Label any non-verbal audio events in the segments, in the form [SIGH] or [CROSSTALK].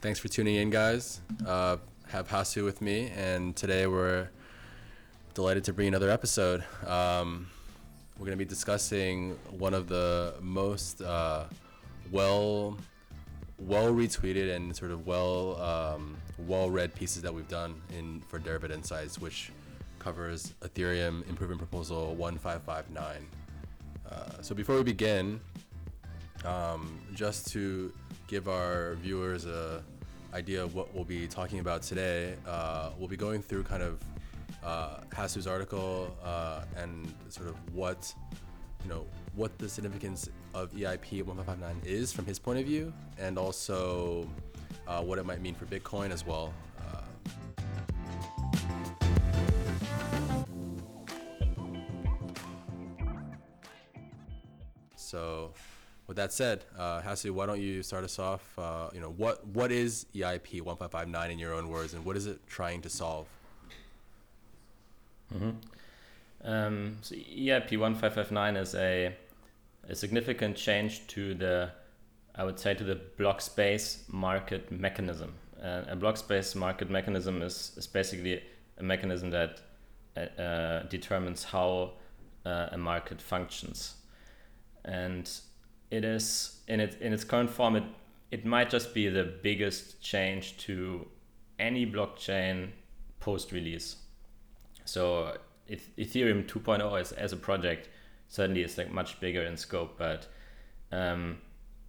Thanks for tuning in, guys. Uh, have Hasu with me, and today we're delighted to bring another episode. Um, we're going to be discussing one of the most uh, well well retweeted and sort of well um, well read pieces that we've done in for Deribit Insights, which covers Ethereum Improvement Proposal 1559. Uh, so before we begin, um, just to give our viewers a idea of what we'll be talking about today, uh, we'll be going through kind of uh, Hasu's article uh, and sort of what you know what the significance of EIP 1559 is from his point of view, and also uh, what it might mean for Bitcoin as well. So, with that said, uh, Hasu, why don't you start us off? Uh, you know, what what is EIP 1559 in your own words, and what is it trying to solve? Mm-hmm. Um, so EIP 1559 is a, a significant change to the, I would say, to the block space market mechanism. Uh, a block space market mechanism is, is basically a mechanism that uh, uh determines how uh, a market functions and it is in its in its current form it it might just be the biggest change to any blockchain post release so ethereum 2.0 as, as a project certainly is like much bigger in scope but um,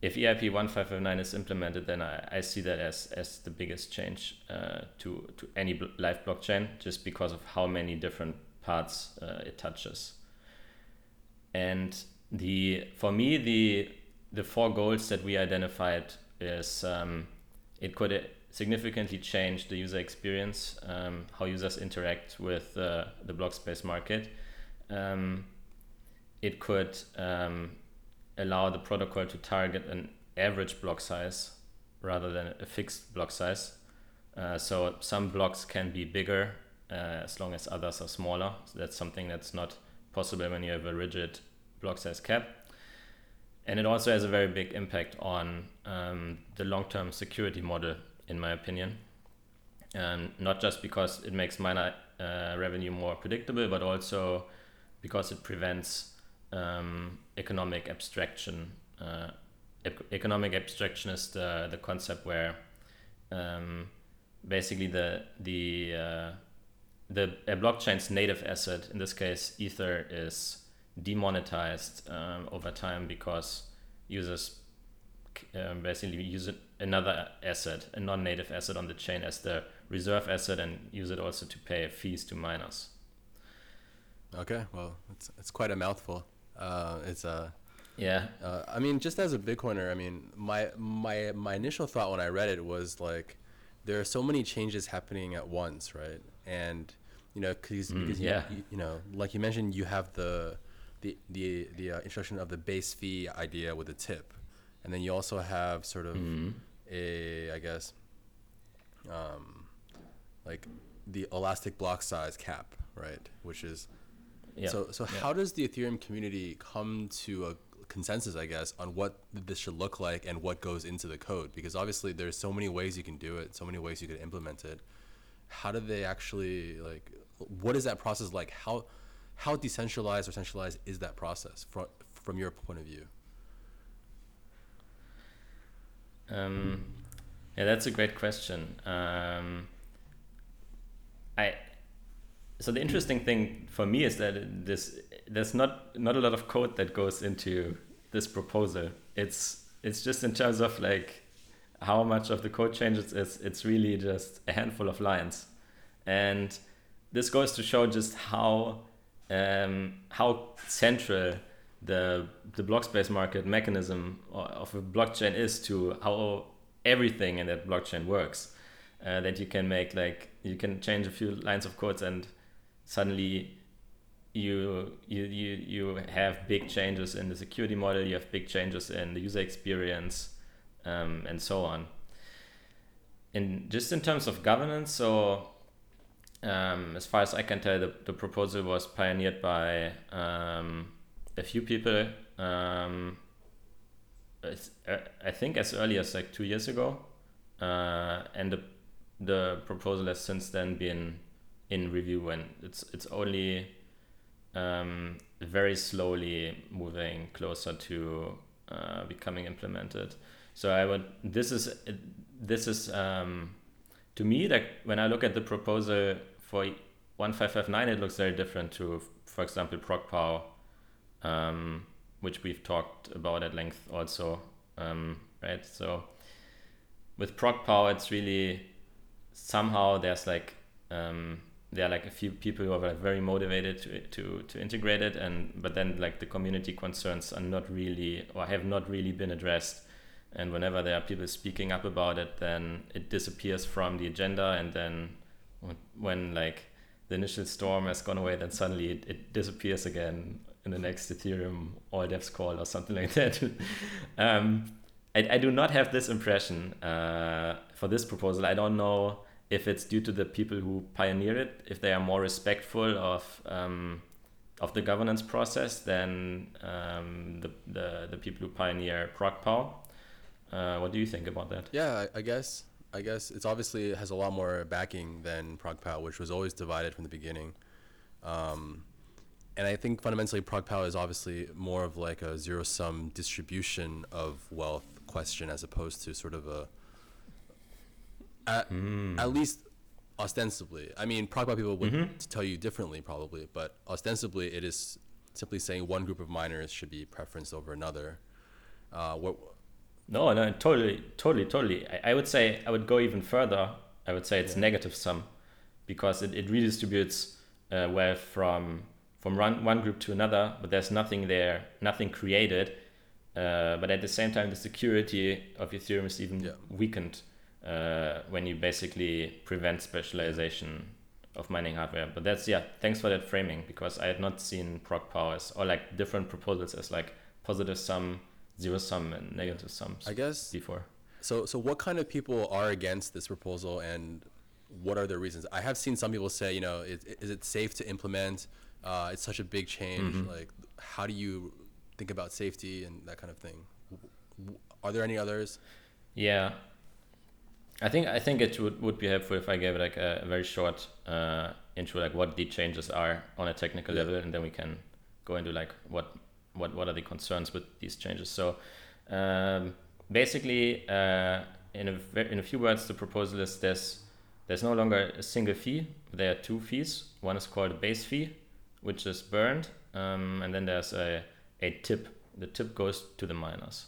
if EIP 1559 is implemented, then I, I see that as, as the biggest change uh, to, to any live blockchain, just because of how many different parts uh, it touches. And the for me the the four goals that we identified is um, it could significantly change the user experience, um, how users interact with uh, the block space market. Um, it could um, allow the protocol to target an average block size rather than a fixed block size. Uh, so some blocks can be bigger uh, as long as others are smaller. So that's something that's not possible when you have a rigid block size cap. And it also has a very big impact on um, the long term security model, in my opinion. And not just because it makes miner uh, revenue more predictable, but also because it prevents um, economic abstraction. Uh, economic abstraction is the, the concept where um, basically the the uh, the a blockchain's native asset, in this case Ether, is demonetized um, over time because users um, basically use another asset, a non-native asset on the chain as the reserve asset and use it also to pay fees to miners. Okay, well, it's, it's quite a mouthful. Uh, it's a uh, yeah. Uh, I mean, just as a Bitcoiner, I mean, my my my initial thought when I read it was like, there are so many changes happening at once, right? And you know, cause, mm, because yeah. you, you know, like you mentioned, you have the the the the uh, introduction of the base fee idea with the tip, and then you also have sort of mm-hmm. a I guess, um, like the elastic block size cap, right? Which is yeah. so so. Yeah. How does the Ethereum community come to a consensus, I guess, on what this should look like and what goes into the code? Because obviously, there's so many ways you can do it, so many ways you could implement it. How do they actually like? What is that process like? How how decentralized or centralized is that process from from your point of view? Um, yeah, that's a great question. Um, I so the interesting thing for me is that this there's not not a lot of code that goes into this proposal. It's it's just in terms of like how much of the code changes. It's it's really just a handful of lines, and this goes to show just how um, how central the the block space market mechanism of a blockchain is to how everything in that blockchain works. Uh, that you can make like you can change a few lines of codes and suddenly you you you you have big changes in the security model. You have big changes in the user experience, um, and so on. In just in terms of governance, so um, as far as I can tell, the, the proposal was pioneered by um, a few people. Um, I think as early as like two years ago, uh, and the the proposal has since then been in review, and it's it's only um, very slowly moving closer to uh, becoming implemented. So I would this is this is um, to me like when I look at the proposal for 1559, it looks very different to, for example, ProgPow, um, which we've talked about at length also, um, right? So with ProgPow, it's really somehow there's like um, there are like a few people who are like very motivated to, to to integrate it, and but then like the community concerns are not really or have not really been addressed. And whenever there are people speaking up about it, then it disappears from the agenda, and then when like the initial storm has gone away, then suddenly it, it disappears again in the next Ethereum all devs call or something like that. [LAUGHS] um, I, I do not have this impression uh, for this proposal. I don't know if it's due to the people who pioneer it, if they are more respectful of um, of the governance process than um, the, the the people who pioneer ProgPow. Uh, what do you think about that? Yeah, I, I guess I guess it's obviously has a lot more backing than ProgPow, which was always divided from the beginning. Um, and I think fundamentally ProgPow is obviously more of like a zero sum distribution of wealth question as opposed to sort of a at, mm. at least ostensibly. I mean, ProgPow people would mm-hmm. tell you differently probably, but ostensibly it is simply saying one group of miners should be preferenced over another. Uh, what no, no, totally, totally, totally. I, I would say I would go even further. I would say it's yeah. negative sum because it, it redistributes uh, wealth from from one, one group to another, but there's nothing there, nothing created. Uh, but at the same time, the security of Ethereum is even yeah. weakened uh, when you basically prevent specialization of mining hardware. But that's yeah, thanks for that framing because I had not seen ProgPows or like different proposals as like positive sum zero sum and negative sums. I guess before. So so what kind of people are against this proposal and what are their reasons? I have seen some people say, you know, is, is it safe to implement? Uh, it's such a big change. Mm-hmm. Like, how do you think about safety and that kind of thing? Are there any others? Yeah, I think I think it would, would be helpful if I gave like a, a very short uh, intro, like what the changes are on a technical yeah. level, and then we can go into like what what what are the concerns with these changes. So um, basically, uh, in a in a few words, the proposal is this: there's no longer a single fee. There are two fees. One is called a base fee, which is burned, um, and then there's a a tip. The tip goes to the miners.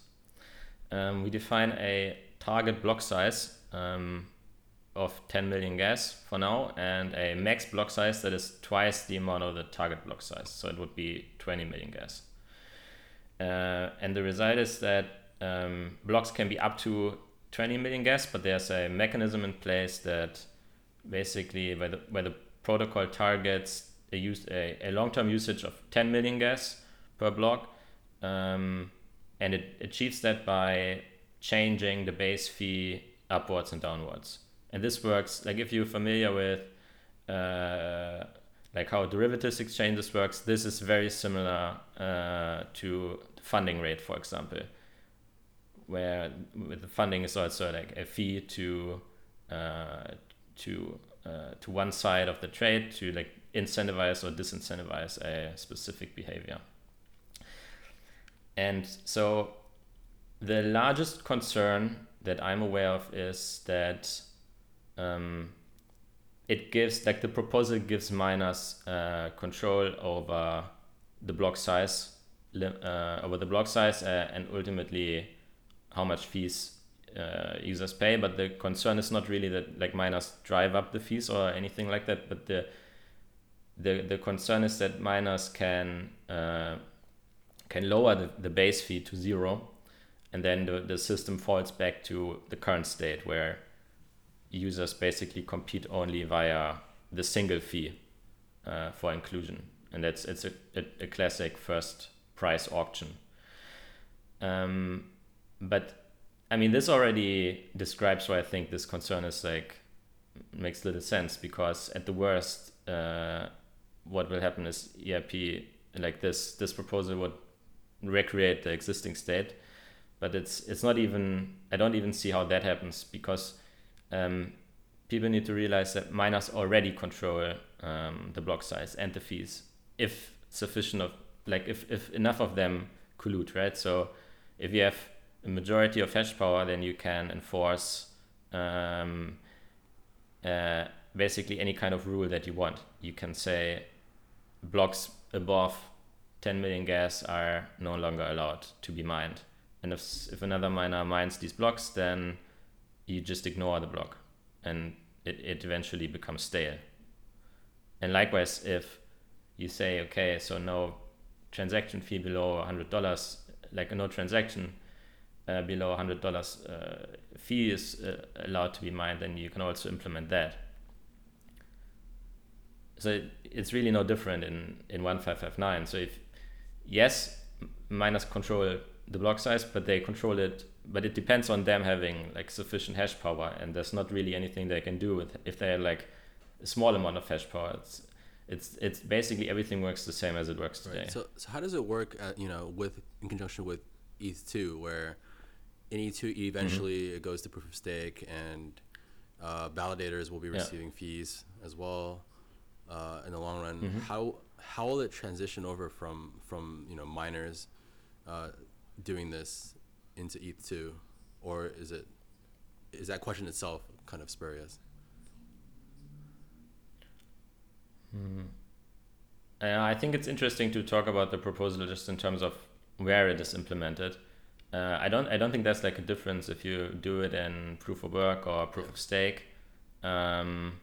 Um, we define a target block size um, of 10 million gas for now and a max block size that is twice the amount of the target block size. So it would be 20 million gas. Uh, and the result is that um, blocks can be up to 20 million gas, but there's a mechanism in place that basically where the, where the protocol targets a, use, a, a long-term usage of 10 million gas per block. Um, and it achieves that by changing the base fee upwards and downwards. And this works like if you're familiar with uh, like how derivatives exchanges works, this is very similar uh, to funding rate, for example, where the funding is also like a fee to uh, to uh, to one side of the trade to like incentivize or disincentivize a specific behavior. And so the largest concern that I'm aware of is that um, it gives like the proposal gives miners uh, control over the block size uh, over the block size uh, and ultimately how much fees uh, users pay. But the concern is not really that like miners drive up the fees or anything like that. But the the, the concern is that miners can uh, can lower the, the base fee to zero, and then the, the system falls back to the current state where users basically compete only via the single fee uh, for inclusion, and that's it's a, a, a classic first price auction. Um, but I mean, this already describes why I think this concern is like makes little sense because at the worst, uh, what will happen is EIP like this this proposal would recreate the existing state, but it's it's not even I don't even see how that happens because um, people need to realize that miners already control um, the block size and the fees if sufficient of like if, if enough of them collude, right? So if you have a majority of hash power, then you can enforce um, uh, basically any kind of rule that you want. You can say blocks above 10 million gas are no longer allowed to be mined. And if, if another miner mines these blocks, then you just ignore the block and it, it eventually becomes stale. And likewise, if you say, okay, so no transaction fee below $100, like no transaction uh, below $100 uh, fee is uh, allowed to be mined, then you can also implement that. So it's really no different in, in 1559. So if, yes, miners control the block size, but they control it, but it depends on them having like sufficient hash power, and there's not really anything they can do with if they are like a small amount of hash power. It's it's it's basically everything works the same as it works today. Right. So, so how does it work? At, you know, with in conjunction with ETH two, where in ETH two eventually mm-hmm. it goes to proof of stake, and uh, validators will be receiving yeah. fees as well uh, in the long run. Mm-hmm. How how will it transition over from from you know miners uh, doing this into ETH two, or is it is that question itself kind of spurious? Hmm. Uh, I think it's interesting to talk about the proposal just in terms of where it is implemented. Uh, I don't I don't think there's like a difference if you do it in proof of work or proof of stake. Um,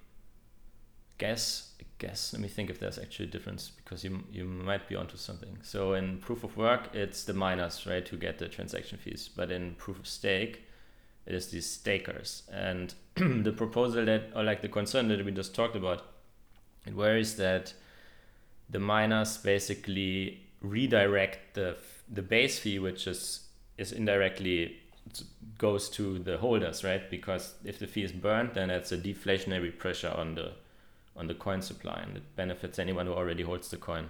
guess guess let me think if there's actually a difference because you you might be onto something. So in proof of work, it's the miners right who get the transaction fees, but in proof of stake, it is these stakers. And [CLEARS THROAT] the proposal that or like the concern that we just talked about it worries that the miners basically redirect the the base fee, which is is indirectly goes to the holders, right? Because if the fee is burned, then it's a deflationary pressure on the on the coin supply, and it benefits anyone who already holds the coin.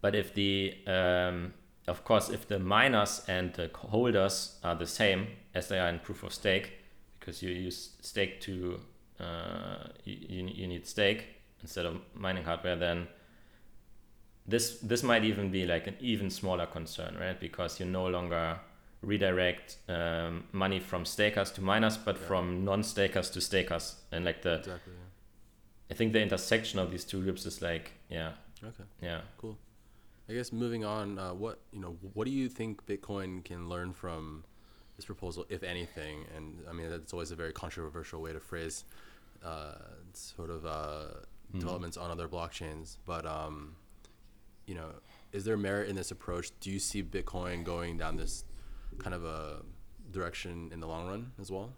But if the um, of course, if the miners and the holders are the same as they are in proof of stake, because you use stake to uh, you, you need stake instead of mining hardware, then this this might even be like an even smaller concern, right? Because you no longer redirect um, money from stakers to miners, but yeah. from non-stakers to stakers, and like the exactly, yeah. I think the intersection of these two groups is like yeah. Okay. Yeah. Cool. I guess moving on, uh, what you know, what do you think Bitcoin can learn from this proposal, if anything? And I mean, that's always a very controversial way to phrase uh, sort of uh, mm-hmm. developments on other blockchains. But um, you know, is there merit in this approach? Do you see Bitcoin going down this kind of a direction in the long run as well?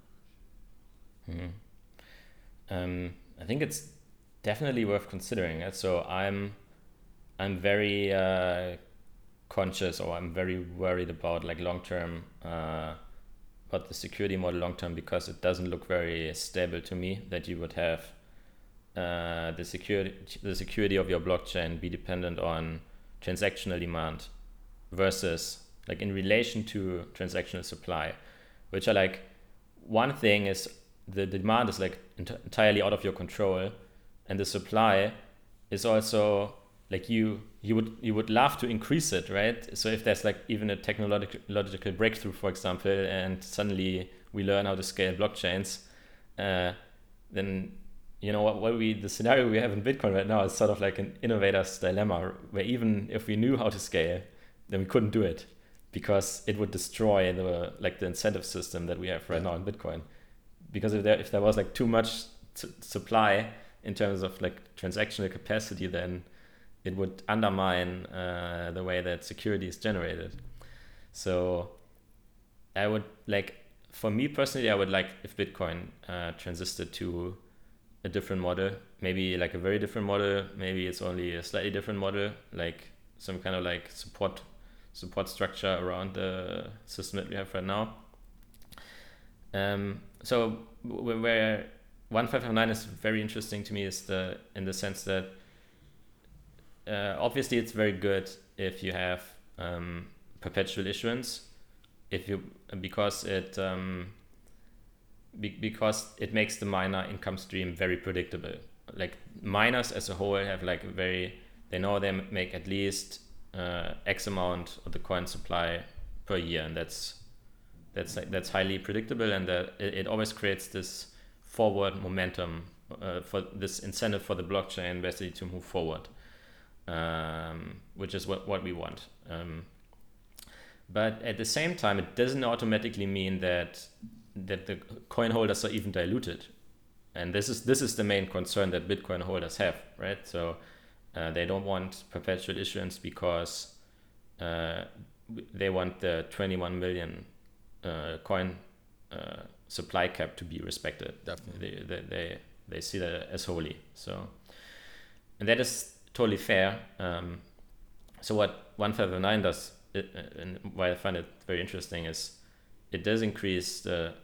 Mm-hmm. Um, I think it's definitely worth considering. So I'm I'm very uh, conscious, or I'm very worried about like long term uh, about the security model long term because it doesn't look very stable to me that you would have uh, the security the security of your blockchain be dependent on transactional demand versus like in relation to transactional supply, which are like one thing is the demand is like ent- entirely out of your control, and the supply is also like you you would you would love to increase it right so if there's like even a technological breakthrough for example and suddenly we learn how to scale blockchains uh, then you know what, what we the scenario we have in bitcoin right now is sort of like an innovator's dilemma where even if we knew how to scale then we couldn't do it because it would destroy the like the incentive system that we have right yeah. now in bitcoin because if there if there was like too much supply in terms of like transactional capacity then it would undermine uh, the way that security is generated. So I would like, for me personally, I would like if Bitcoin uh, transisted to a different model, maybe like a very different model. Maybe it's only a slightly different model, like some kind of like support support structure around the system that we have right now. Um, so where 1559 is very interesting to me is the in the sense that uh, obviously it's very good if you have um, perpetual issuance if you because it um, be- because it makes the miner income stream very predictable. Like miners as a whole have like a very they know they make at least uh, X amount of the coin supply per year, and that's that's that's highly predictable, and that it, it always creates this forward momentum uh, for this incentive for the blockchain basically to move forward, um, which is what what we want. Um, but at the same time, it doesn't automatically mean that that the coin holders are even diluted, and this is this is the main concern that Bitcoin holders have, right? So uh, they don't want perpetual issuance because uh, they want the 21 million uh, coin uh, supply cap to be respected. Definitely. They, they, they, they, see that as holy. So, and that is totally fair. Um, so what 1559 does, it, and why I find it very interesting is it does increase the,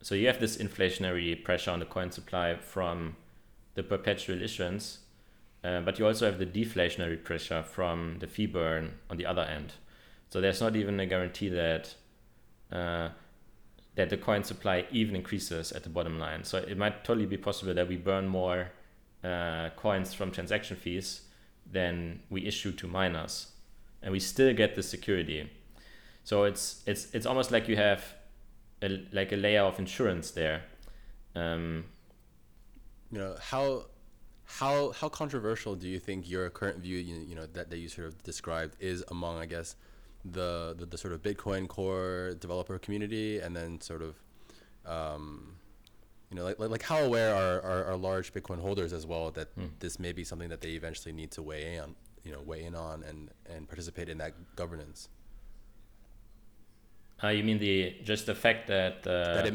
so you have this inflationary pressure on the coin supply from the perpetual issuance uh, but you also have the deflationary pressure from the fee burn on the other end. So there's not even a guarantee that uh, that the coin supply even increases at the bottom line. So it might totally be possible that we burn more uh, coins from transaction fees than we issue to miners, and we still get the security. So it's it's it's almost like you have a, like a layer of insurance there. Um, you know how how how controversial do you think your current view you, you know that, that you sort of described is among I guess the, the, the sort of Bitcoin core developer community and then sort of um, you know like, like how aware are, are, are large Bitcoin holders as well that mm. this may be something that they eventually need to weigh in on you know weigh in on and and participate in that governance. Uh, you mean the just the fact that, uh, that it,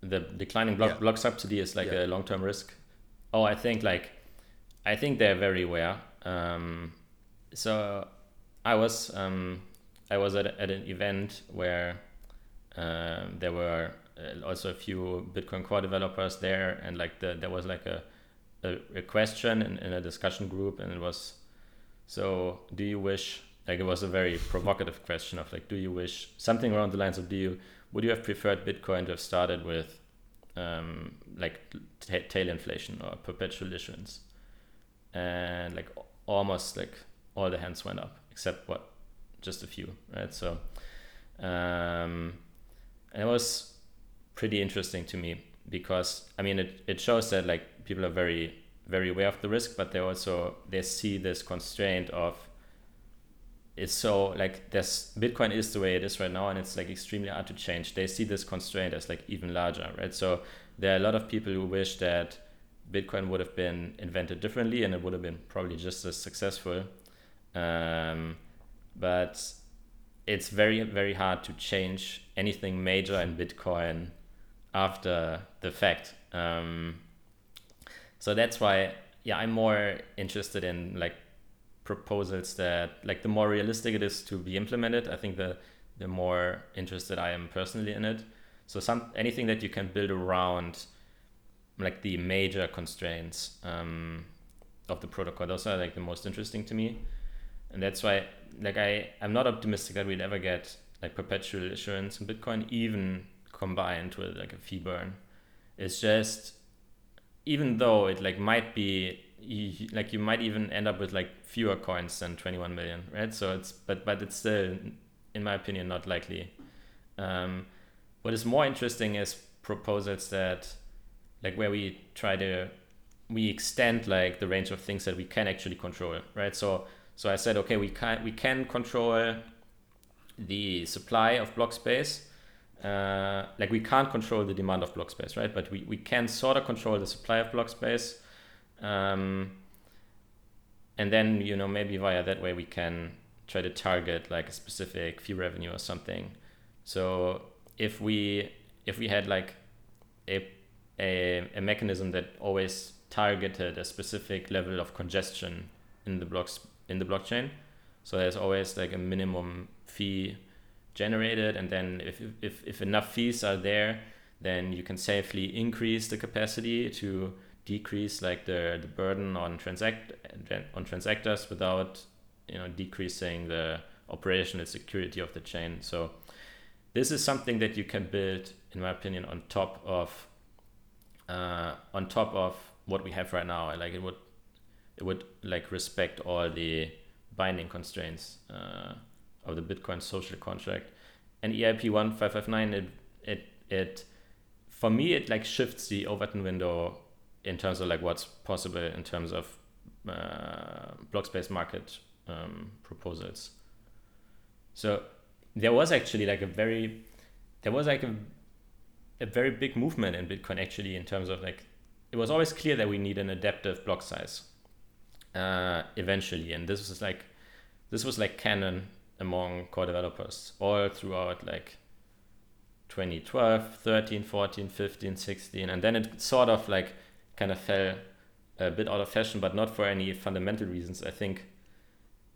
the declining block, yeah. block subsidy is like yeah. a long term risk? Oh, I think like, I think they're very aware. Um, so I was um, I was at, at an event where um, there were uh, also a few Bitcoin Core developers there, and like the there was like a a, a question in, in a discussion group, and it was so do you wish like it was a very provocative question of like do you wish something around the lines of do you would you have preferred Bitcoin to have started with um, like tail inflation or perpetual issuance, and like almost like all the hands went up except what just a few, right? So, um, it was pretty interesting to me because I mean it, it shows that like people are very very aware of the risk, but they also they see this constraint of it's so like this bitcoin is the way it is right now and it's like extremely hard to change. They see this constraint as like even larger right? So there are a lot of people who wish that bitcoin would have been invented differently and it would have been probably just as successful. Um, but it's very very hard to change anything major in bitcoin after the fact. Um, so that's why yeah i'm more interested in like proposals that like the more realistic it is to be implemented i think the the more interested i am personally in it. So some anything that you can build around like the major constraints um, of the protocol those are like the most interesting to me. And that's why like i i'm not optimistic that we'll ever get like perpetual issuance in bitcoin even combined with like a fee burn. It's just even though it like might be like you might even end up with like fewer coins than 21 million right? So it's but but it's still in my opinion not likely. Um, what is more interesting is proposals that like where we try to we extend like the range of things that we can actually control right? So so i said okay we can we can control the supply of block space uh, like we can't control the demand of block space right? But we, we can sort of control the supply of block space. Um, and then you know maybe via that way we can try to target like a specific fee revenue or something. So if we if we had like a a, a mechanism that always targeted a specific level of congestion in the blocks in the blockchain so there's always like a minimum fee generated and then if, if, if enough fees are there then you can safely increase the capacity to decrease like the, the burden on transact on transactors without you know decreasing the operational security of the chain so this is something that you can build, in my opinion, on top of uh, on top of what we have right now. Like it would it would like respect all the binding constraints uh, of the Bitcoin social contract. And EIP one five five nine it it it for me it like shifts the Overton window in terms of like what's possible in terms of uh, block space market um, proposals. So there was actually like a very there was like a a very big movement in Bitcoin actually in terms of like it was always clear that we need an adaptive block size uh, eventually, and this was like this was like canon among core developers. All throughout like 2012 13 14 15 16 and then it sort of like kind of fell a bit out of fashion but not for any fundamental reasons. I think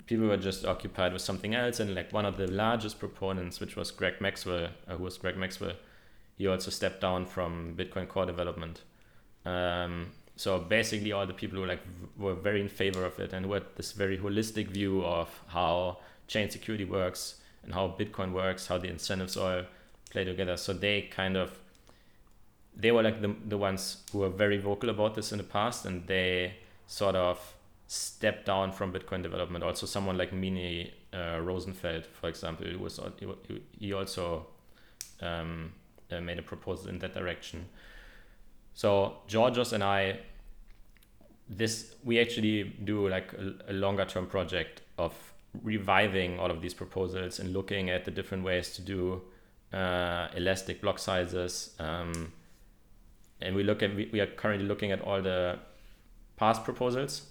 people were just occupied with something else and like one of the largest proponents which was greg maxwell uh, who was greg maxwell he also stepped down from bitcoin core development. Um, so basically all the people who like were very in favor of it and who had this very holistic view of how chain security works and how bitcoin works how the incentives all play together. So they kind of they were like the, the ones who were very vocal about this in the past and they sort of stepped down from bitcoin development. Also someone like Meni uh, rosenfeld for example who was he also um, uh, made a proposal in that direction. So Georgios and I, this we actually do like a, a longer term project of reviving all of these proposals and looking at the different ways to do uh, elastic block sizes. Um, and we look at we, we are currently looking at all the past proposals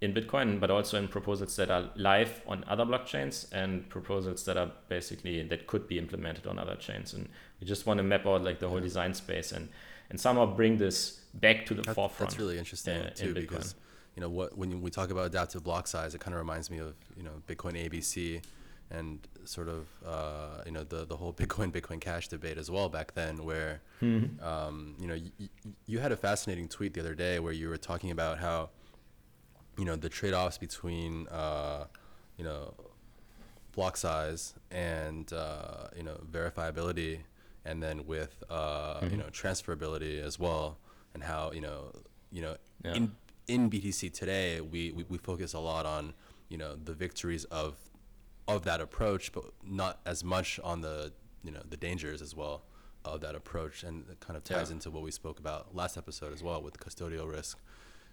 in Bitcoin, but also in proposals that are live on other blockchains and proposals that are basically that could be implemented on other chains. And we just want to map out like the whole design space and and somehow bring this back to the that, forefront. That's really interesting uh, too, in because you know what when we talk about adaptive block size, it kind of reminds me of you know Bitcoin ABC and sort of uh, you know the the whole Bitcoin Bitcoin Cash debate as well back then, where mm-hmm. um, you know y- you had a fascinating tweet the other day where you were talking about how you know the trade offs between uh, you know block size and uh, you know verifiability and then with uh, mm-hmm. you know transferability as well, and how you know you know yeah. in in BTC today we, we we focus a lot on you know the victories of of that approach, but not as much on the you know the dangers as well of that approach, and it kind of ties yeah. into what we spoke about last episode as well with custodial risk.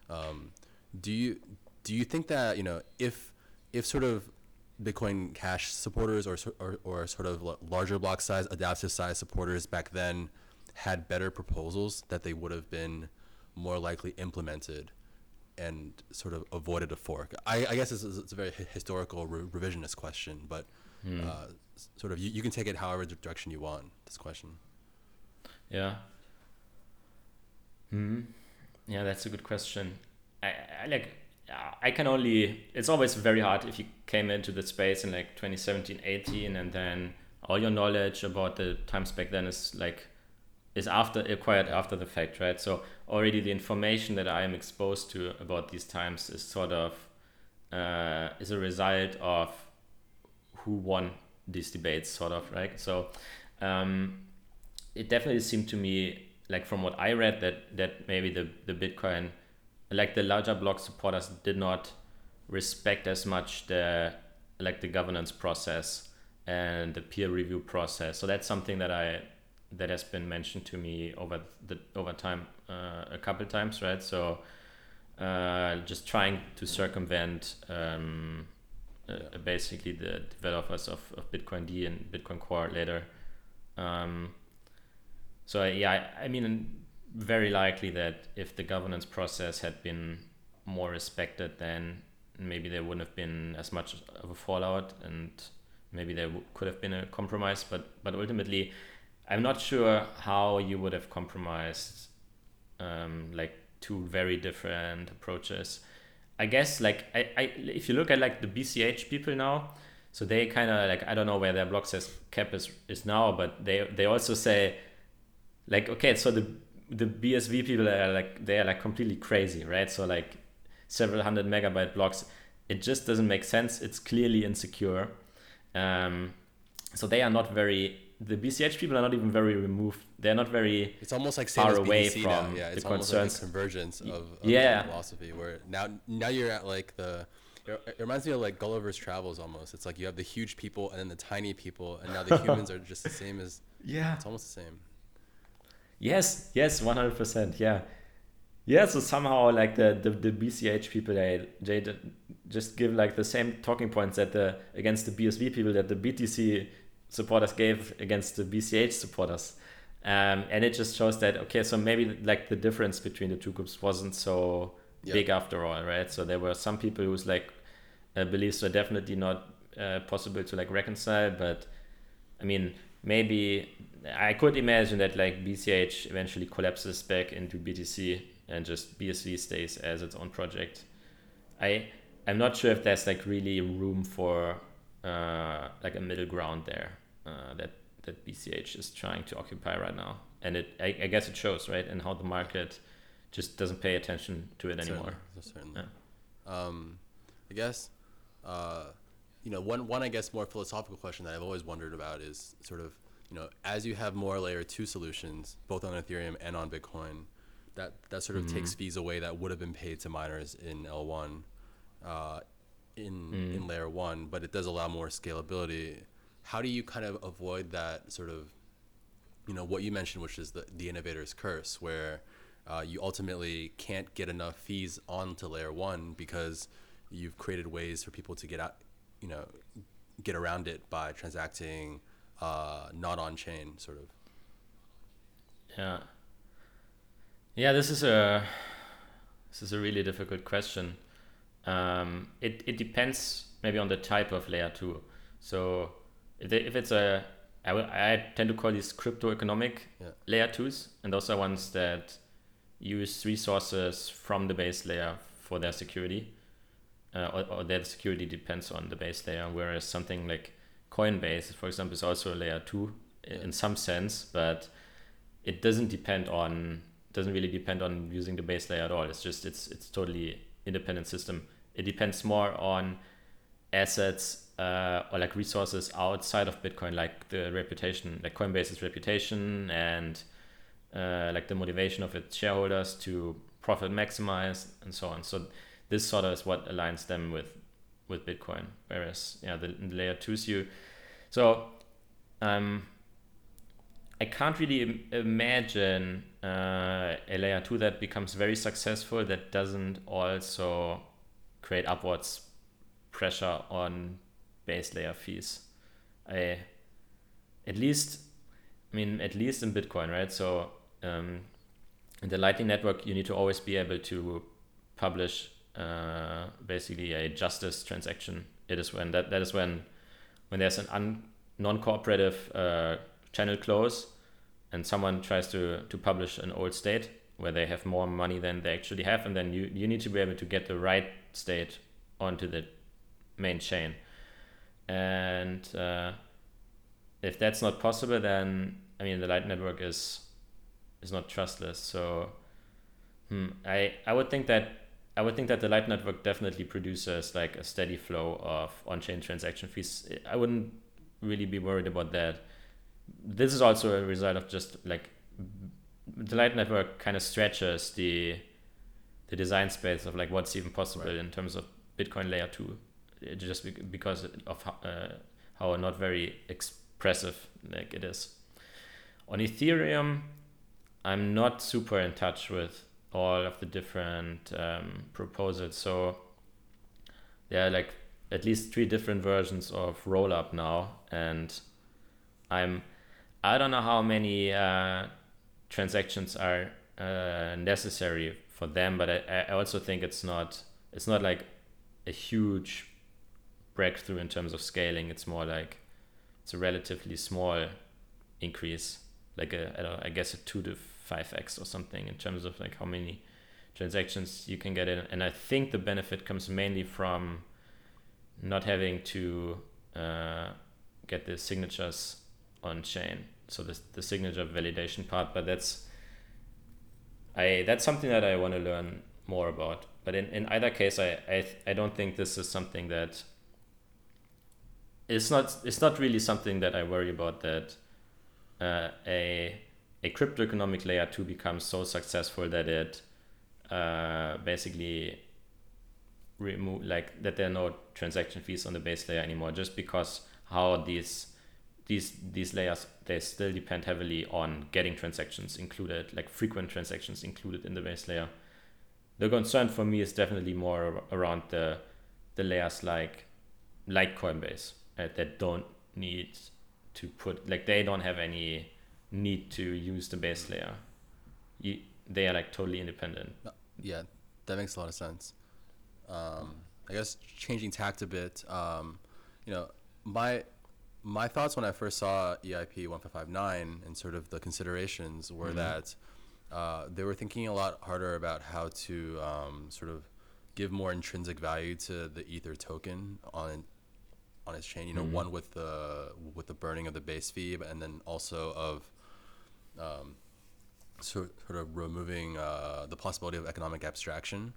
Um, do you do you think that you know if if sort of Bitcoin Cash supporters or, or, or sort of larger block size, adaptive size supporters back then had better proposals that they would have been more likely implemented and sort of avoided a fork. I, I guess it's, it's, a very historical re- revisionist question, but hmm. uh, sort of you, you can take it however direction you want. This question. Yeah. Hmm. Yeah, that's a good question. I, I like I can only, it's always very hard if you came into the space in like 2017, 18, and then all your knowledge about the times back then is like, is after acquired after the fact, right? So already the information that I am exposed to about these times is sort of, uh, is a result of who won these debates, sort of, right? So um, it definitely seemed to me, like from what I read, that that maybe the the Bitcoin like the larger block supporters did not respect as much the like the governance process and the peer review process. So that's something that I that has been mentioned to me over the over time uh, a couple times, right? So uh, just trying to circumvent um, uh, basically the developers of, of bitcoind and Bitcoin Core later. Um, so yeah, I, I mean very likely that if the governance process had been more respected, then maybe there wouldn't have been as much of a fallout, and maybe there w- could have been a compromise. But but ultimately, I'm not sure how you would have compromised um, like two very different approaches. I guess like I, I if you look at like the BCH people now, so they kind of like I don't know where their block size cap is is now, but they they also say like okay, so the the BSV people are like they are like completely crazy, right? So like several hundred megabyte blocks, it just doesn't make sense. It's clearly insecure. Um, so they are not very the BCH people are not even very removed. They're not very. It's almost like far as away BTC from now. Yeah, the it's almost concerns. like a convergence of, of Yeah. philosophy where now now you're at like the. It it reminds me of like Gulliver's Travels almost. It's like you have the huge people and then the tiny people, and now the [LAUGHS] humans are just the same as. Yeah. It's almost the same. Yes, yes, one hundred percent. Yeah, yeah. So somehow, like the, the the BCH people, they they just give like the same talking points that the against the BSV people that the BTC supporters gave against the BCH supporters, um, and it just shows that okay, so maybe like the difference between the two groups wasn't so Yeah. big after all, right? So there were some people whose like uh, beliefs were definitely not uh, possible to like reconcile, but I mean, maybe I could imagine that like BCH eventually collapses back into BTC and just BSV stays as its own project. I I'm not sure if there's like really room for uh, like a middle ground there uh, that that BCH is trying to occupy right now, and it I, I guess it shows right and how the market just doesn't pay attention to it anymore. Certainly. certainly. Um, I guess, uh, you know, one one I guess more philosophical question that I've always wondered about is sort of, you know, as you have more layer two solutions, both on Ethereum and on Bitcoin, that that sort of takes fees away that would have been paid to miners in L one, uh, in in layer one, but it does allow more scalability. How do you kind of avoid that sort of you know what you mentioned, which is the the innovator's curse, where uh, you ultimately can't get enough fees onto layer one because you've created ways for people to get out, you know, get around it by transacting uh, not on chain, sort of. Yeah. Yeah, this is a this is a really difficult question. Um, it it depends maybe on the type of layer two. So if, they, if it's a I, will- I tend to call these crypto economic Yeah. layer twos, and those are ones that use resources from the base layer for their security, uh, or, or their security depends on the base layer. Whereas something like Coinbase, for example, is also a layer two i- in some sense, but it doesn't depend on doesn't really depend on using the base layer at all. It's just it's it's totally independent system. It depends more on assets uh, or like resources outside of Bitcoin, like the reputation, like Coinbase's reputation, and uh, like the motivation of its shareholders to profit maximize and so on. So this sort of is what aligns them with with Bitcoin. Whereas yeah, the, the layer twos you so um, I can't really im- imagine uh, a layer two that becomes very successful that doesn't also create upwards pressure on base layer fees. I at least I mean at least in Bitcoin, right? So um, in the Lightning Network, you need to always be able to publish uh, basically a justice transaction. It is when that that is when when there's an un, non-cooperative uh, channel close and someone tries to, to publish an old state where they have more money than they actually have and then you, you need to be able to get the right state onto the main chain and uh, if that's not possible then i mean the light network is is not trustless so hmm, i i would think that I would think that the Light Network definitely produces like a steady flow of on-chain transaction fees. I wouldn't really be worried about that. This is also a result of just like the Light Network kind of stretches the the design space of like what's even possible Right. in terms of Bitcoin layer two, uh, just because of how, uh, how not very expressive like it is. On Ethereum, I'm not super in touch with all of the different um, proposals. So there are like at least three different versions of Rollup now, and I'm I don't know how many uh, transactions are uh, necessary for them, but I, I also think it's not it's not like a huge breakthrough in terms of scaling. It's more like it's a relatively small increase, like a I, I guess a two to five x or something in terms of like how many transactions you can get in. And I think the benefit comes mainly from not having to uh, get the signatures on chain. So the the signature validation part, but that's I that's something that I want to learn more about. But in, in either case, I, I I don't think this is something that it's not it's not really something that I worry about that uh, a a crypto economic layer two becomes so successful that it uh, basically remove like that there are no transaction fees on the base layer anymore just because how these these these layers they still depend heavily on getting transactions included like frequent transactions included in the base layer. The concern for me is definitely more around the the layers like like coinbase uh, that don't need to put like they don't have any need to use the base layer. You, they are like totally independent. Yeah that makes a lot of sense. Um, I guess changing tact a bit, um, you know, my my thoughts when I first saw EIP 1559 and sort of the considerations were mm-hmm. that uh, they were thinking a lot harder about how to um, sort of give more intrinsic value to the Ether token on on its chain. You know, mm-hmm. one with the with the burning of the base fee, and then also of um, sort, sort of removing uh, the possibility of economic abstraction.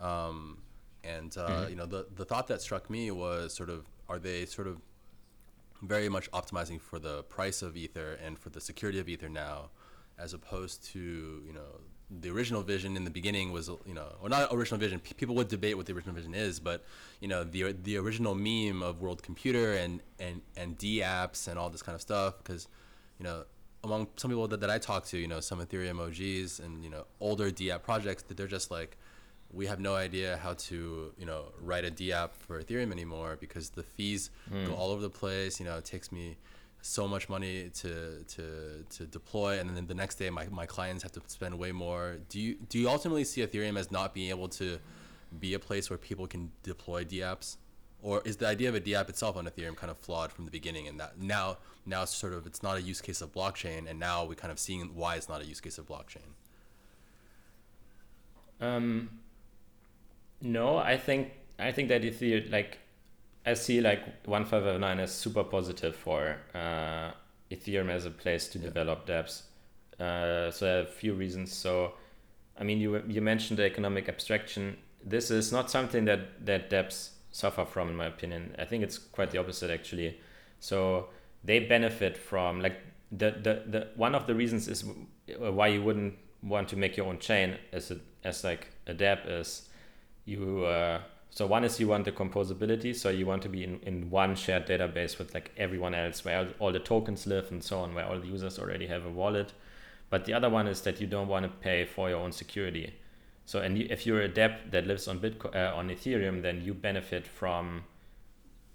Um, and uh, mm-hmm. you know, the the thought that struck me was sort of, are they sort of very much optimizing for the price of ether and for the security of ether now, as opposed to you know the original vision in the beginning was you know or not original vision P- people would debate what the original vision is but you know the the original meme of world computer and and and d apps and all this kind of stuff because you know among some people that, that i talk to you know some ethereum og's and you know older d app projects that they're just like we have no idea how to you know write a DApp for Ethereum anymore because the fees mm. go all over the place. You know, it takes me so much money to to to deploy, and then the next day my, my clients have to spend way more. Do you do you ultimately see Ethereum as not being able to be a place where people can deploy DApps? Or is the idea of a DApp itself on Ethereum kind of flawed from the beginning, and that now now it's sort of it's not a use case of blockchain, and now we're kind of seeing why it's not a use case of blockchain. Um, no, I think I think that Ethereum like I see like one five five nine as super positive for uh, Ethereum as a place to yeah. develop dApps. Uh, so a few reasons. So I mean, you you mentioned the economic abstraction. This is not something that that dApps suffer from, in my opinion. I think it's quite the opposite actually. So they benefit from like the the, the one of the reasons is why you wouldn't want to make your own chain as a, as like a dApp is you uh, so one is you want the composability so you want to be in, in one shared database with like everyone else where all the tokens live and so on where all the users already have a wallet. But the other one is that you don't want to pay for your own security. So and you, if you're a dApp that lives on bitcoin uh, on ethereum then you benefit from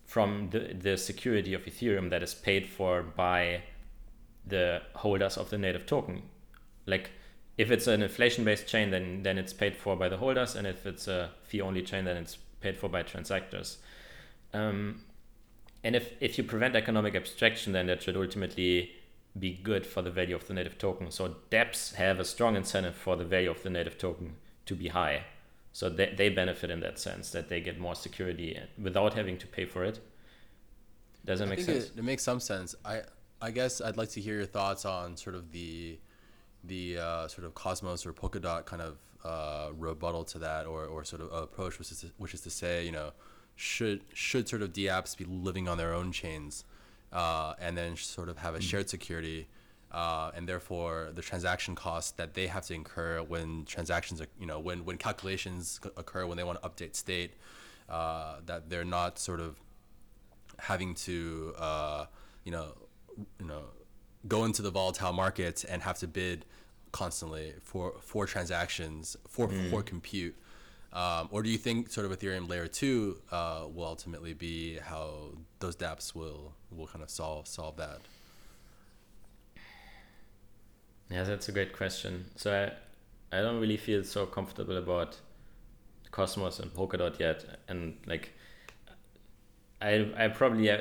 from the, the security of ethereum that is paid for by the holders of the native token. Like if it's an inflation-based chain, then then it's paid for by the holders, and if it's a fee-only chain, then it's paid for by transactors. Um, and if if you prevent economic abstraction, then that should ultimately be good for the value of the native token. So dApps have a strong incentive for the value of the native token to be high. So they, they benefit in that sense that they get more security without having to pay for it. Does that make sense? It, it makes some sense. I I guess I'd like to hear your thoughts on sort of the the uh, sort of Cosmos or Polkadot kind of uh, rebuttal to that, or, or sort of approach, which is to, which is to say, you know, should should sort of DApps be living on their own chains, uh, and then sort of have a hmm. shared security, uh, and therefore the transaction costs that they have to incur when transactions, are, you know, when when calculations occur when they want to update state, uh, that they're not sort of having to, uh, you know, you know go into the volatile markets and have to bid constantly for for transactions for mm. for compute. Um, or do you think sort of ethereum layer 2 uh, will ultimately be how those dapps will will kind of solve solve that? Yeah that's a great question. So i i don't really feel so comfortable about cosmos and polkadot yet. And like i i probably uh,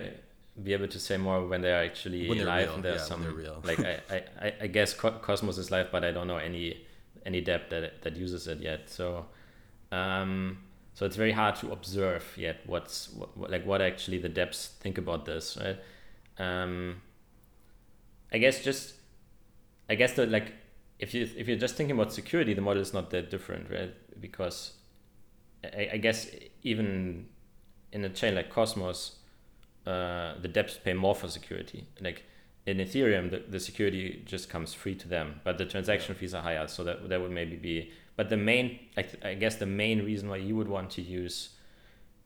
be able to say more when they are actually when live real. and there's yeah, some like I, I, I guess Cosmos is live but I don't know any any dApp that that uses it yet. So um so it's very hard to observe yet what's what, like what actually the dApps think about this right? Um I guess just I guess that like if you if you're just thinking about security the model is not that different right? Because I, I guess even in a chain like Cosmos uh, the dApps pay more for security. Like in Ethereum, the, the security just comes free to them, but the transaction fees are higher. So that that would maybe be. But the main, I, I guess, the main reason why you would want to use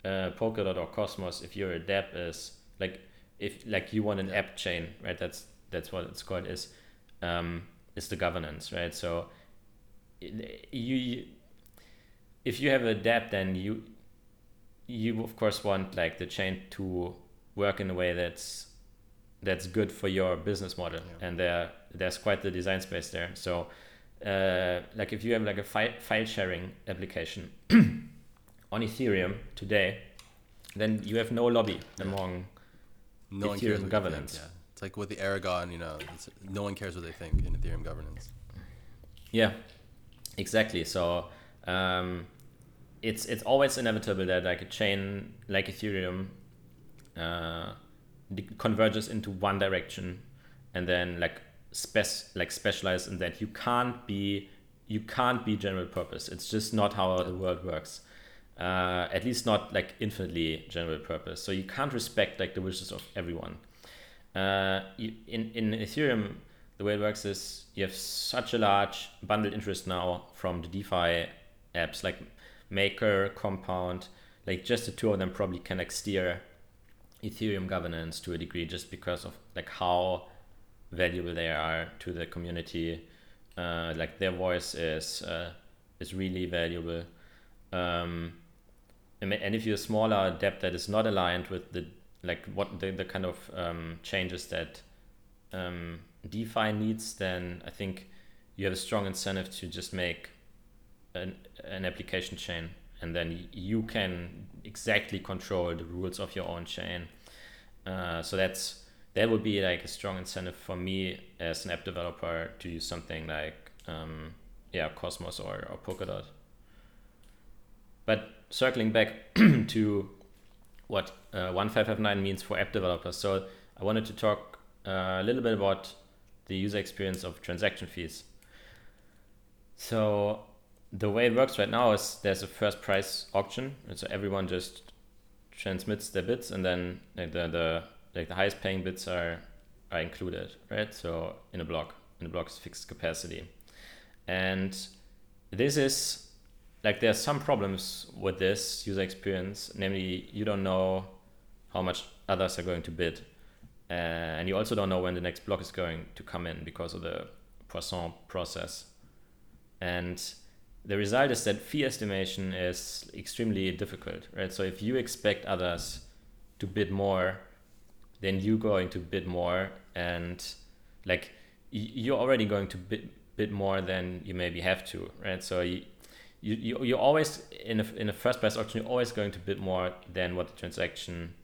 uh, Polkadot or Cosmos if you're a DApp is like if like you want an app chain, right? That's that's what it's called. Is um, is the governance, right? So you if you have a dApp, then you you of course want like the chain to work in a way that's that's good for your business model yeah. and there there's quite the design space there so uh, like if you have like a file, file sharing application [CLEARS THROAT] on ethereum today then you have no lobby yeah. among no ethereum governance think, yeah. it's like with the aragon you know no one cares what they think in ethereum governance yeah exactly so um, it's it's always inevitable that like a chain like ethereum uh, converges into one direction and then like spec like specialize in that. You can't be you can't be general purpose. It's just not how the world works. Uh, at least not like infinitely general purpose. So you can't respect like the wishes of everyone. Uh, in in ethereum the way it works is you have such a large bundled interest now from the defi apps like maker compound like just the two of them probably can like steer Ethereum governance to a degree just because of like how valuable they are to the community. Uh, like their voice is uh, is really valuable. Um, and if you're a smaller dApp that is not aligned with the like what the, the kind of um, changes that um, DeFi needs, then I think you have a strong incentive to just make an, an application chain and then you can exactly control the rules of your own chain. Uh, so that's that would be like a strong incentive for me as an app developer to use something like um, yeah Cosmos or, or Polkadot. But circling back [CLEARS THROAT] to what uh, 1559 means for app developers. So I wanted to talk uh, a little bit about the user experience of transaction fees. So the way it works right now is there's a first price auction, and so everyone just transmits their bits, and then like the the like the highest paying bits are are included, right? So in a block, in a block's fixed capacity, and this is like there are some problems with this user experience. Namely, you don't know how much others are going to bid, uh, and you also don't know when the next block is going to come in because of the Poisson process, and the result is that fee estimation is extremely difficult, right? So if you expect others to bid more, then you're going to bid more, and like you're already going to bid, bid more than you maybe have to, right? So you, you, you're always in a, in a first price auction, you're always going to bid more than what the transaction,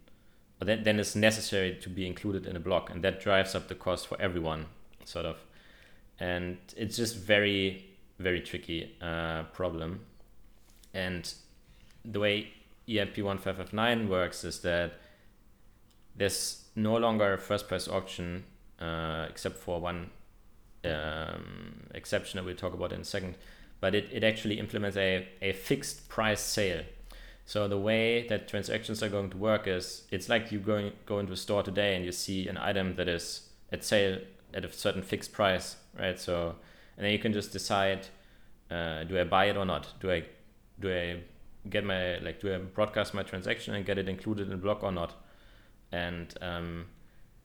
or then, is necessary to be included in a block, and that drives up the cost for everyone, sort of. And it's just very very tricky uh, problem. And the way EIP 1559 works is that there's no longer a first price auction uh, except for one um, exception that we'll talk about in a second. But it, it actually implements a, a fixed price sale. So the way that transactions are going to work is it's like you going go into a store today and you see an item that is at sale at a certain fixed price, right? So and then you can just decide uh, do I buy it or not? Do I do I get my like do I broadcast my transaction and get it included in the block or not? And um,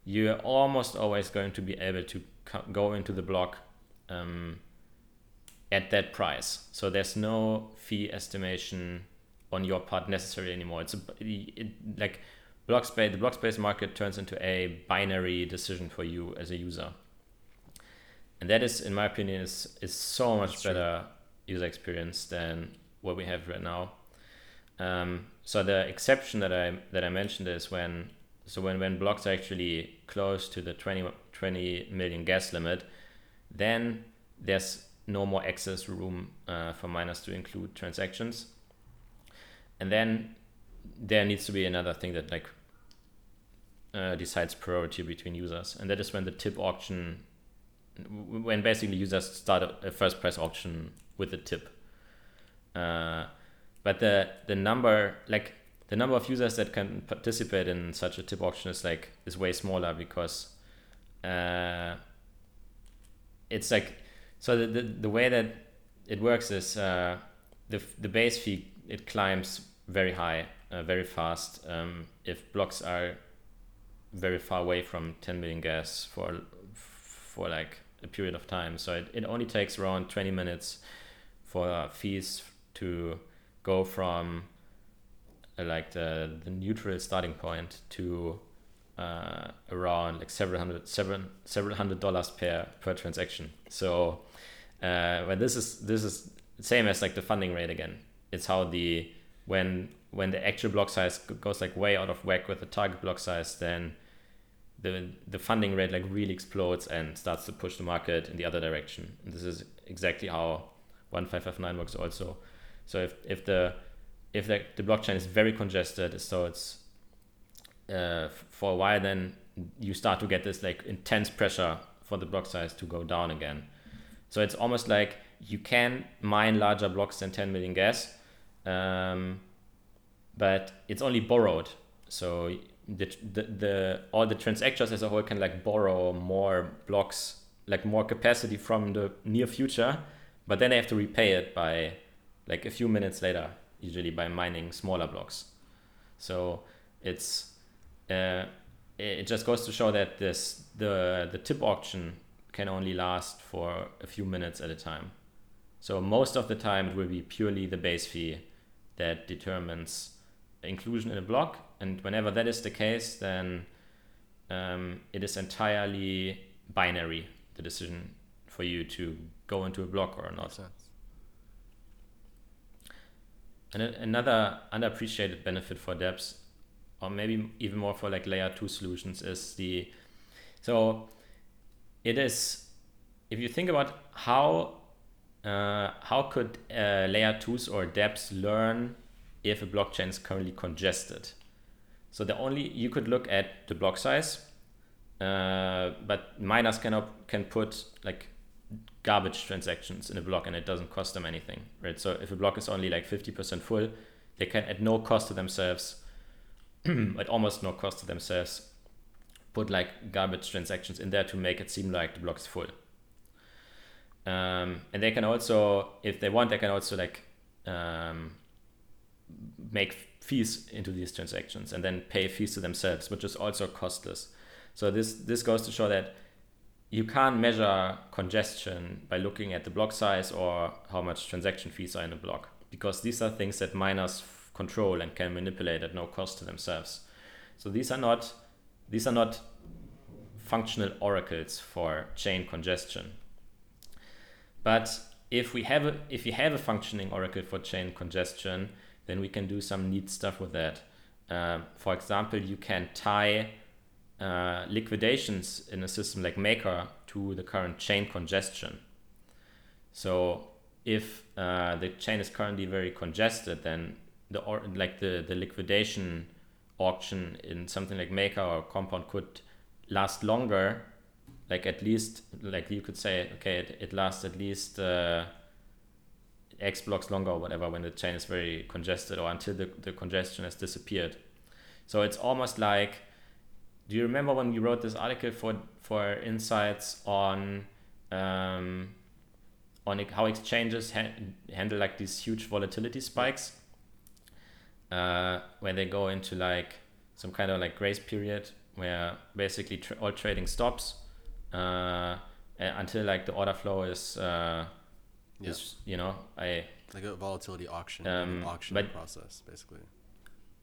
you're almost always going to be able to co- go into the block um, at that price. So there's no fee estimation on your part necessary anymore. It's a, it, like block space. The block space market turns into a binary decision for you as a user and that is in my opinion is is so much That's better true. user experience than what we have right now. Um, so the exception that i that i mentioned is when so when when blocks are actually close to the 20, 20 million gas limit then there's no more access room uh, for miners to include transactions. And then there needs to be another thing that like uh, decides priority between users. And that is when the tip auction when basically users start a first price auction with a tip. Uh, but the the number like the number of users that can participate in such a tip auction is like is way smaller because uh, it's like so the, the the way that it works is uh, the the base fee it climbs very high, uh, very fast. Um, if blocks are very far away from 10 million gas for for like a period of time, so it, it only takes around 20 minutes for fees to go from uh, like the the neutral starting point to uh, around like several hundred several several hundred dollars per per transaction. So uh, when this is this is same as like the funding rate again. It's how the when when the actual block size goes like way out of whack with the target block size, then the the funding rate like really explodes and starts to push the market in the other direction. And this is exactly how 1559 works also. So if, if the if the, the blockchain is very congested, so it's uh, for a while, then you start to get this like intense pressure for the block size to go down again. So it's almost like you can mine larger blocks than 10 million gas, um, but it's only borrowed. So the, the, all the transactions as a whole can like borrow more blocks, like more capacity from the near future, but then they have to repay it by like a few minutes later, usually by mining smaller blocks. So it's uh, it just goes to show that this the the tip auction can only last for a few minutes at a time. So most of the time it will be purely the base fee that determines inclusion in a block, and whenever that is the case, then um, it is entirely binary the decision for you to go into a block or not. And another underappreciated benefit for dApps, or maybe even more for like layer two solutions, is the so it is if you think about how uh, how could uh, layer twos or dApps learn if a blockchain is currently congested? So the only you could look at the block size, uh, but miners can can put like garbage transactions in a block and it doesn't cost them anything, right? So if a block is only like 50% full, they can at no cost to themselves, [CLEARS THROAT] at almost no cost to themselves, put like garbage transactions in there to make it seem like the block is full. Um, and they can also, if they want, they can also like um, make fees into these transactions and then pay fees to themselves, which is also costless. So this this goes to show that you can't measure congestion by looking at the block size or how much transaction fees are in a block because these are things that miners control and can manipulate at no cost to themselves. So these are not these are not functional oracles for chain congestion. But if we have a, if we have a functioning oracle for chain congestion, then we can do some neat stuff with that. Uh, for example, you can tie uh, liquidations in a system like Maker to the current chain congestion. So if uh, the chain is currently very congested, then the or like the, the liquidation auction in something like Maker or Compound could last longer. Like at least, like you could say, okay, it, it lasts at least uh, X blocks longer or whatever when the chain is very congested or until the, the congestion has disappeared. So it's almost like do you remember when we wrote this article for for insights on um, on how exchanges ha- handle like these huge volatility spikes uh, where they go into like some kind of like grace period where basically tra- all trading stops uh, until like the order flow is uh, yeah. you know I like a volatility auction um, auction but, process basically.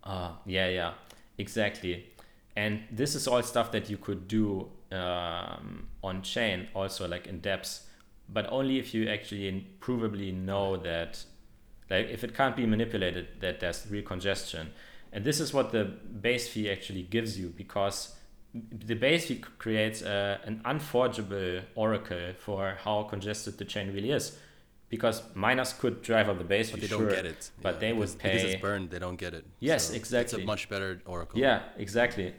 Uh, yeah, yeah, exactly. And this is all stuff that you could do um, on chain also like in dApps but only if you actually provably know that like if it can't be manipulated that there's real congestion and this is what the base fee actually gives you because the base fee creates a, an unforgeable oracle for how congested the chain really is because miners could drive up the base but they sure, don't get it. But yeah, they because, would pay because it's burned they don't get it. Yes so exactly it's a much better oracle. Yeah exactly.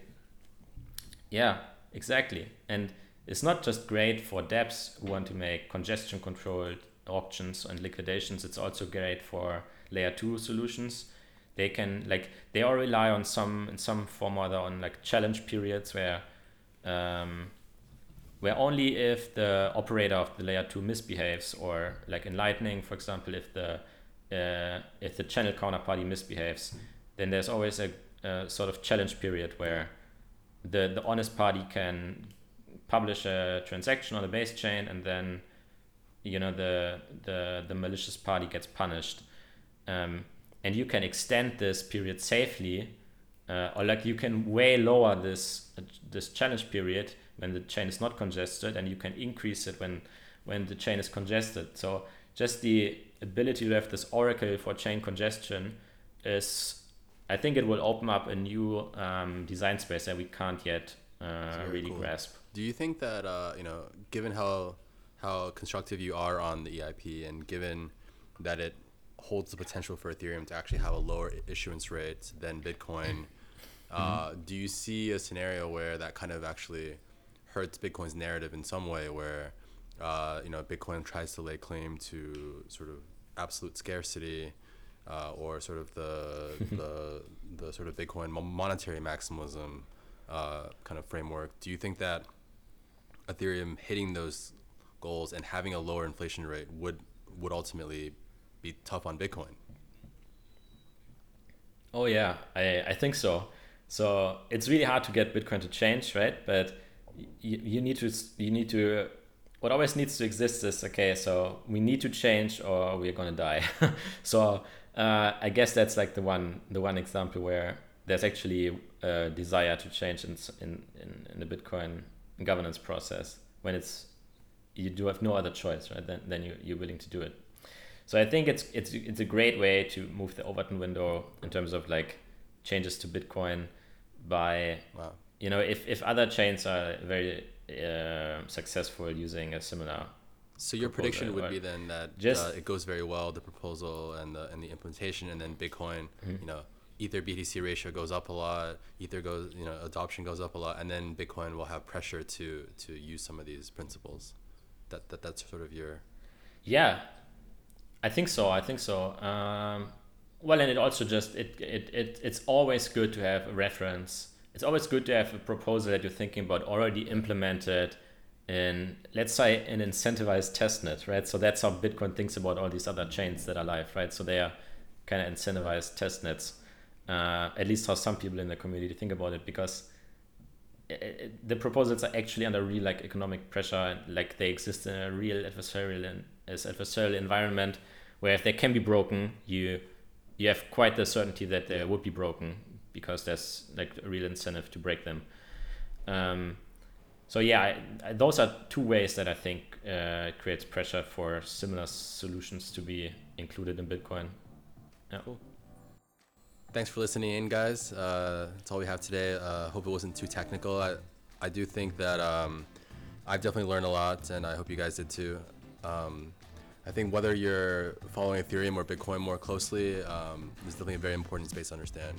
Yeah, exactly. And it's not just great for dApps who want to make congestion controlled auctions and liquidations, it's also great for layer two solutions. They can like they all rely on some in some form or other on like challenge periods where um, where only if the operator of the layer two misbehaves, or like in Lightning, for example, if the uh, if the channel counterparty misbehaves, then there's always a, a sort of challenge period where the the honest party can publish a transaction on the base chain, and then you know the the the malicious party gets punished, um, and you can extend this period safely, uh, or like you can way lower this this challenge period when the chain is not congested, and you can increase it when when the chain is congested. So just the ability to have this oracle for chain congestion is, I think, it will open up a new um, design space that we can't yet uh, really cool. grasp. Do you think that uh, you know, given how how constructive you are on the EIP, and given that it holds the potential for Ethereum to actually have a lower issuance rate than Bitcoin, [LAUGHS] uh, mm-hmm. do you see a scenario where that kind of actually hurts Bitcoin's narrative in some way, where uh, you know Bitcoin tries to lay claim to sort of absolute scarcity, uh, or sort of the [LAUGHS] the the sort of Bitcoin monetary maximalism uh, kind of framework. Do you think that Ethereum hitting those goals and having a lower inflation rate would would ultimately be tough on Bitcoin? Oh yeah, I, I think so. So it's really hard to get Bitcoin to change, right? But you, you need to you need to what always needs to exist is okay. So we need to change or we're gonna die. [LAUGHS] so uh, I guess that's like the one the one example where there's actually a desire to change in in, in, the Bitcoin governance process when it's you do have no other choice, right? Then then you you're willing to do it. So I think it's it's it's a great way to move the Overton window in terms of like changes to Bitcoin by wow. You know if if other chains are very uh, successful using a similar. So your prediction would be then that just, uh, it goes very well the proposal and the and the implementation and then Bitcoin mm-hmm. you know ether BTC ratio goes up a lot, ether goes, you know, adoption goes up a lot, and then Bitcoin will have pressure to to use some of these principles. That that that's sort of your. Yeah, I think so. I think so. Um, well, and it also just it, it it it's always good to have a reference. It's always good to have a proposal that you're thinking about already implemented in let's say an incentivized testnet, right? So that's how Bitcoin thinks about all these other chains that are live, right? So they are kind of incentivized testnets uh, at least how some people in the community think about it because it, it, the proposals are actually under real like economic pressure like they exist in a real adversarial as adversarial environment where if they can be broken you you have quite the certainty that they would be broken because there's like a real incentive to break them um, so yeah I, I, those are two ways that i think uh, creates pressure for similar solutions to be included in bitcoin yeah. Cool thanks for listening in, guys. Uh, that's all we have today. Uh, hope it wasn't too technical. I, I do think that um, I've definitely learned a lot, and I hope you guys did too. Um, I think whether you're following Ethereum or Bitcoin more closely um, is definitely a very important space to understand.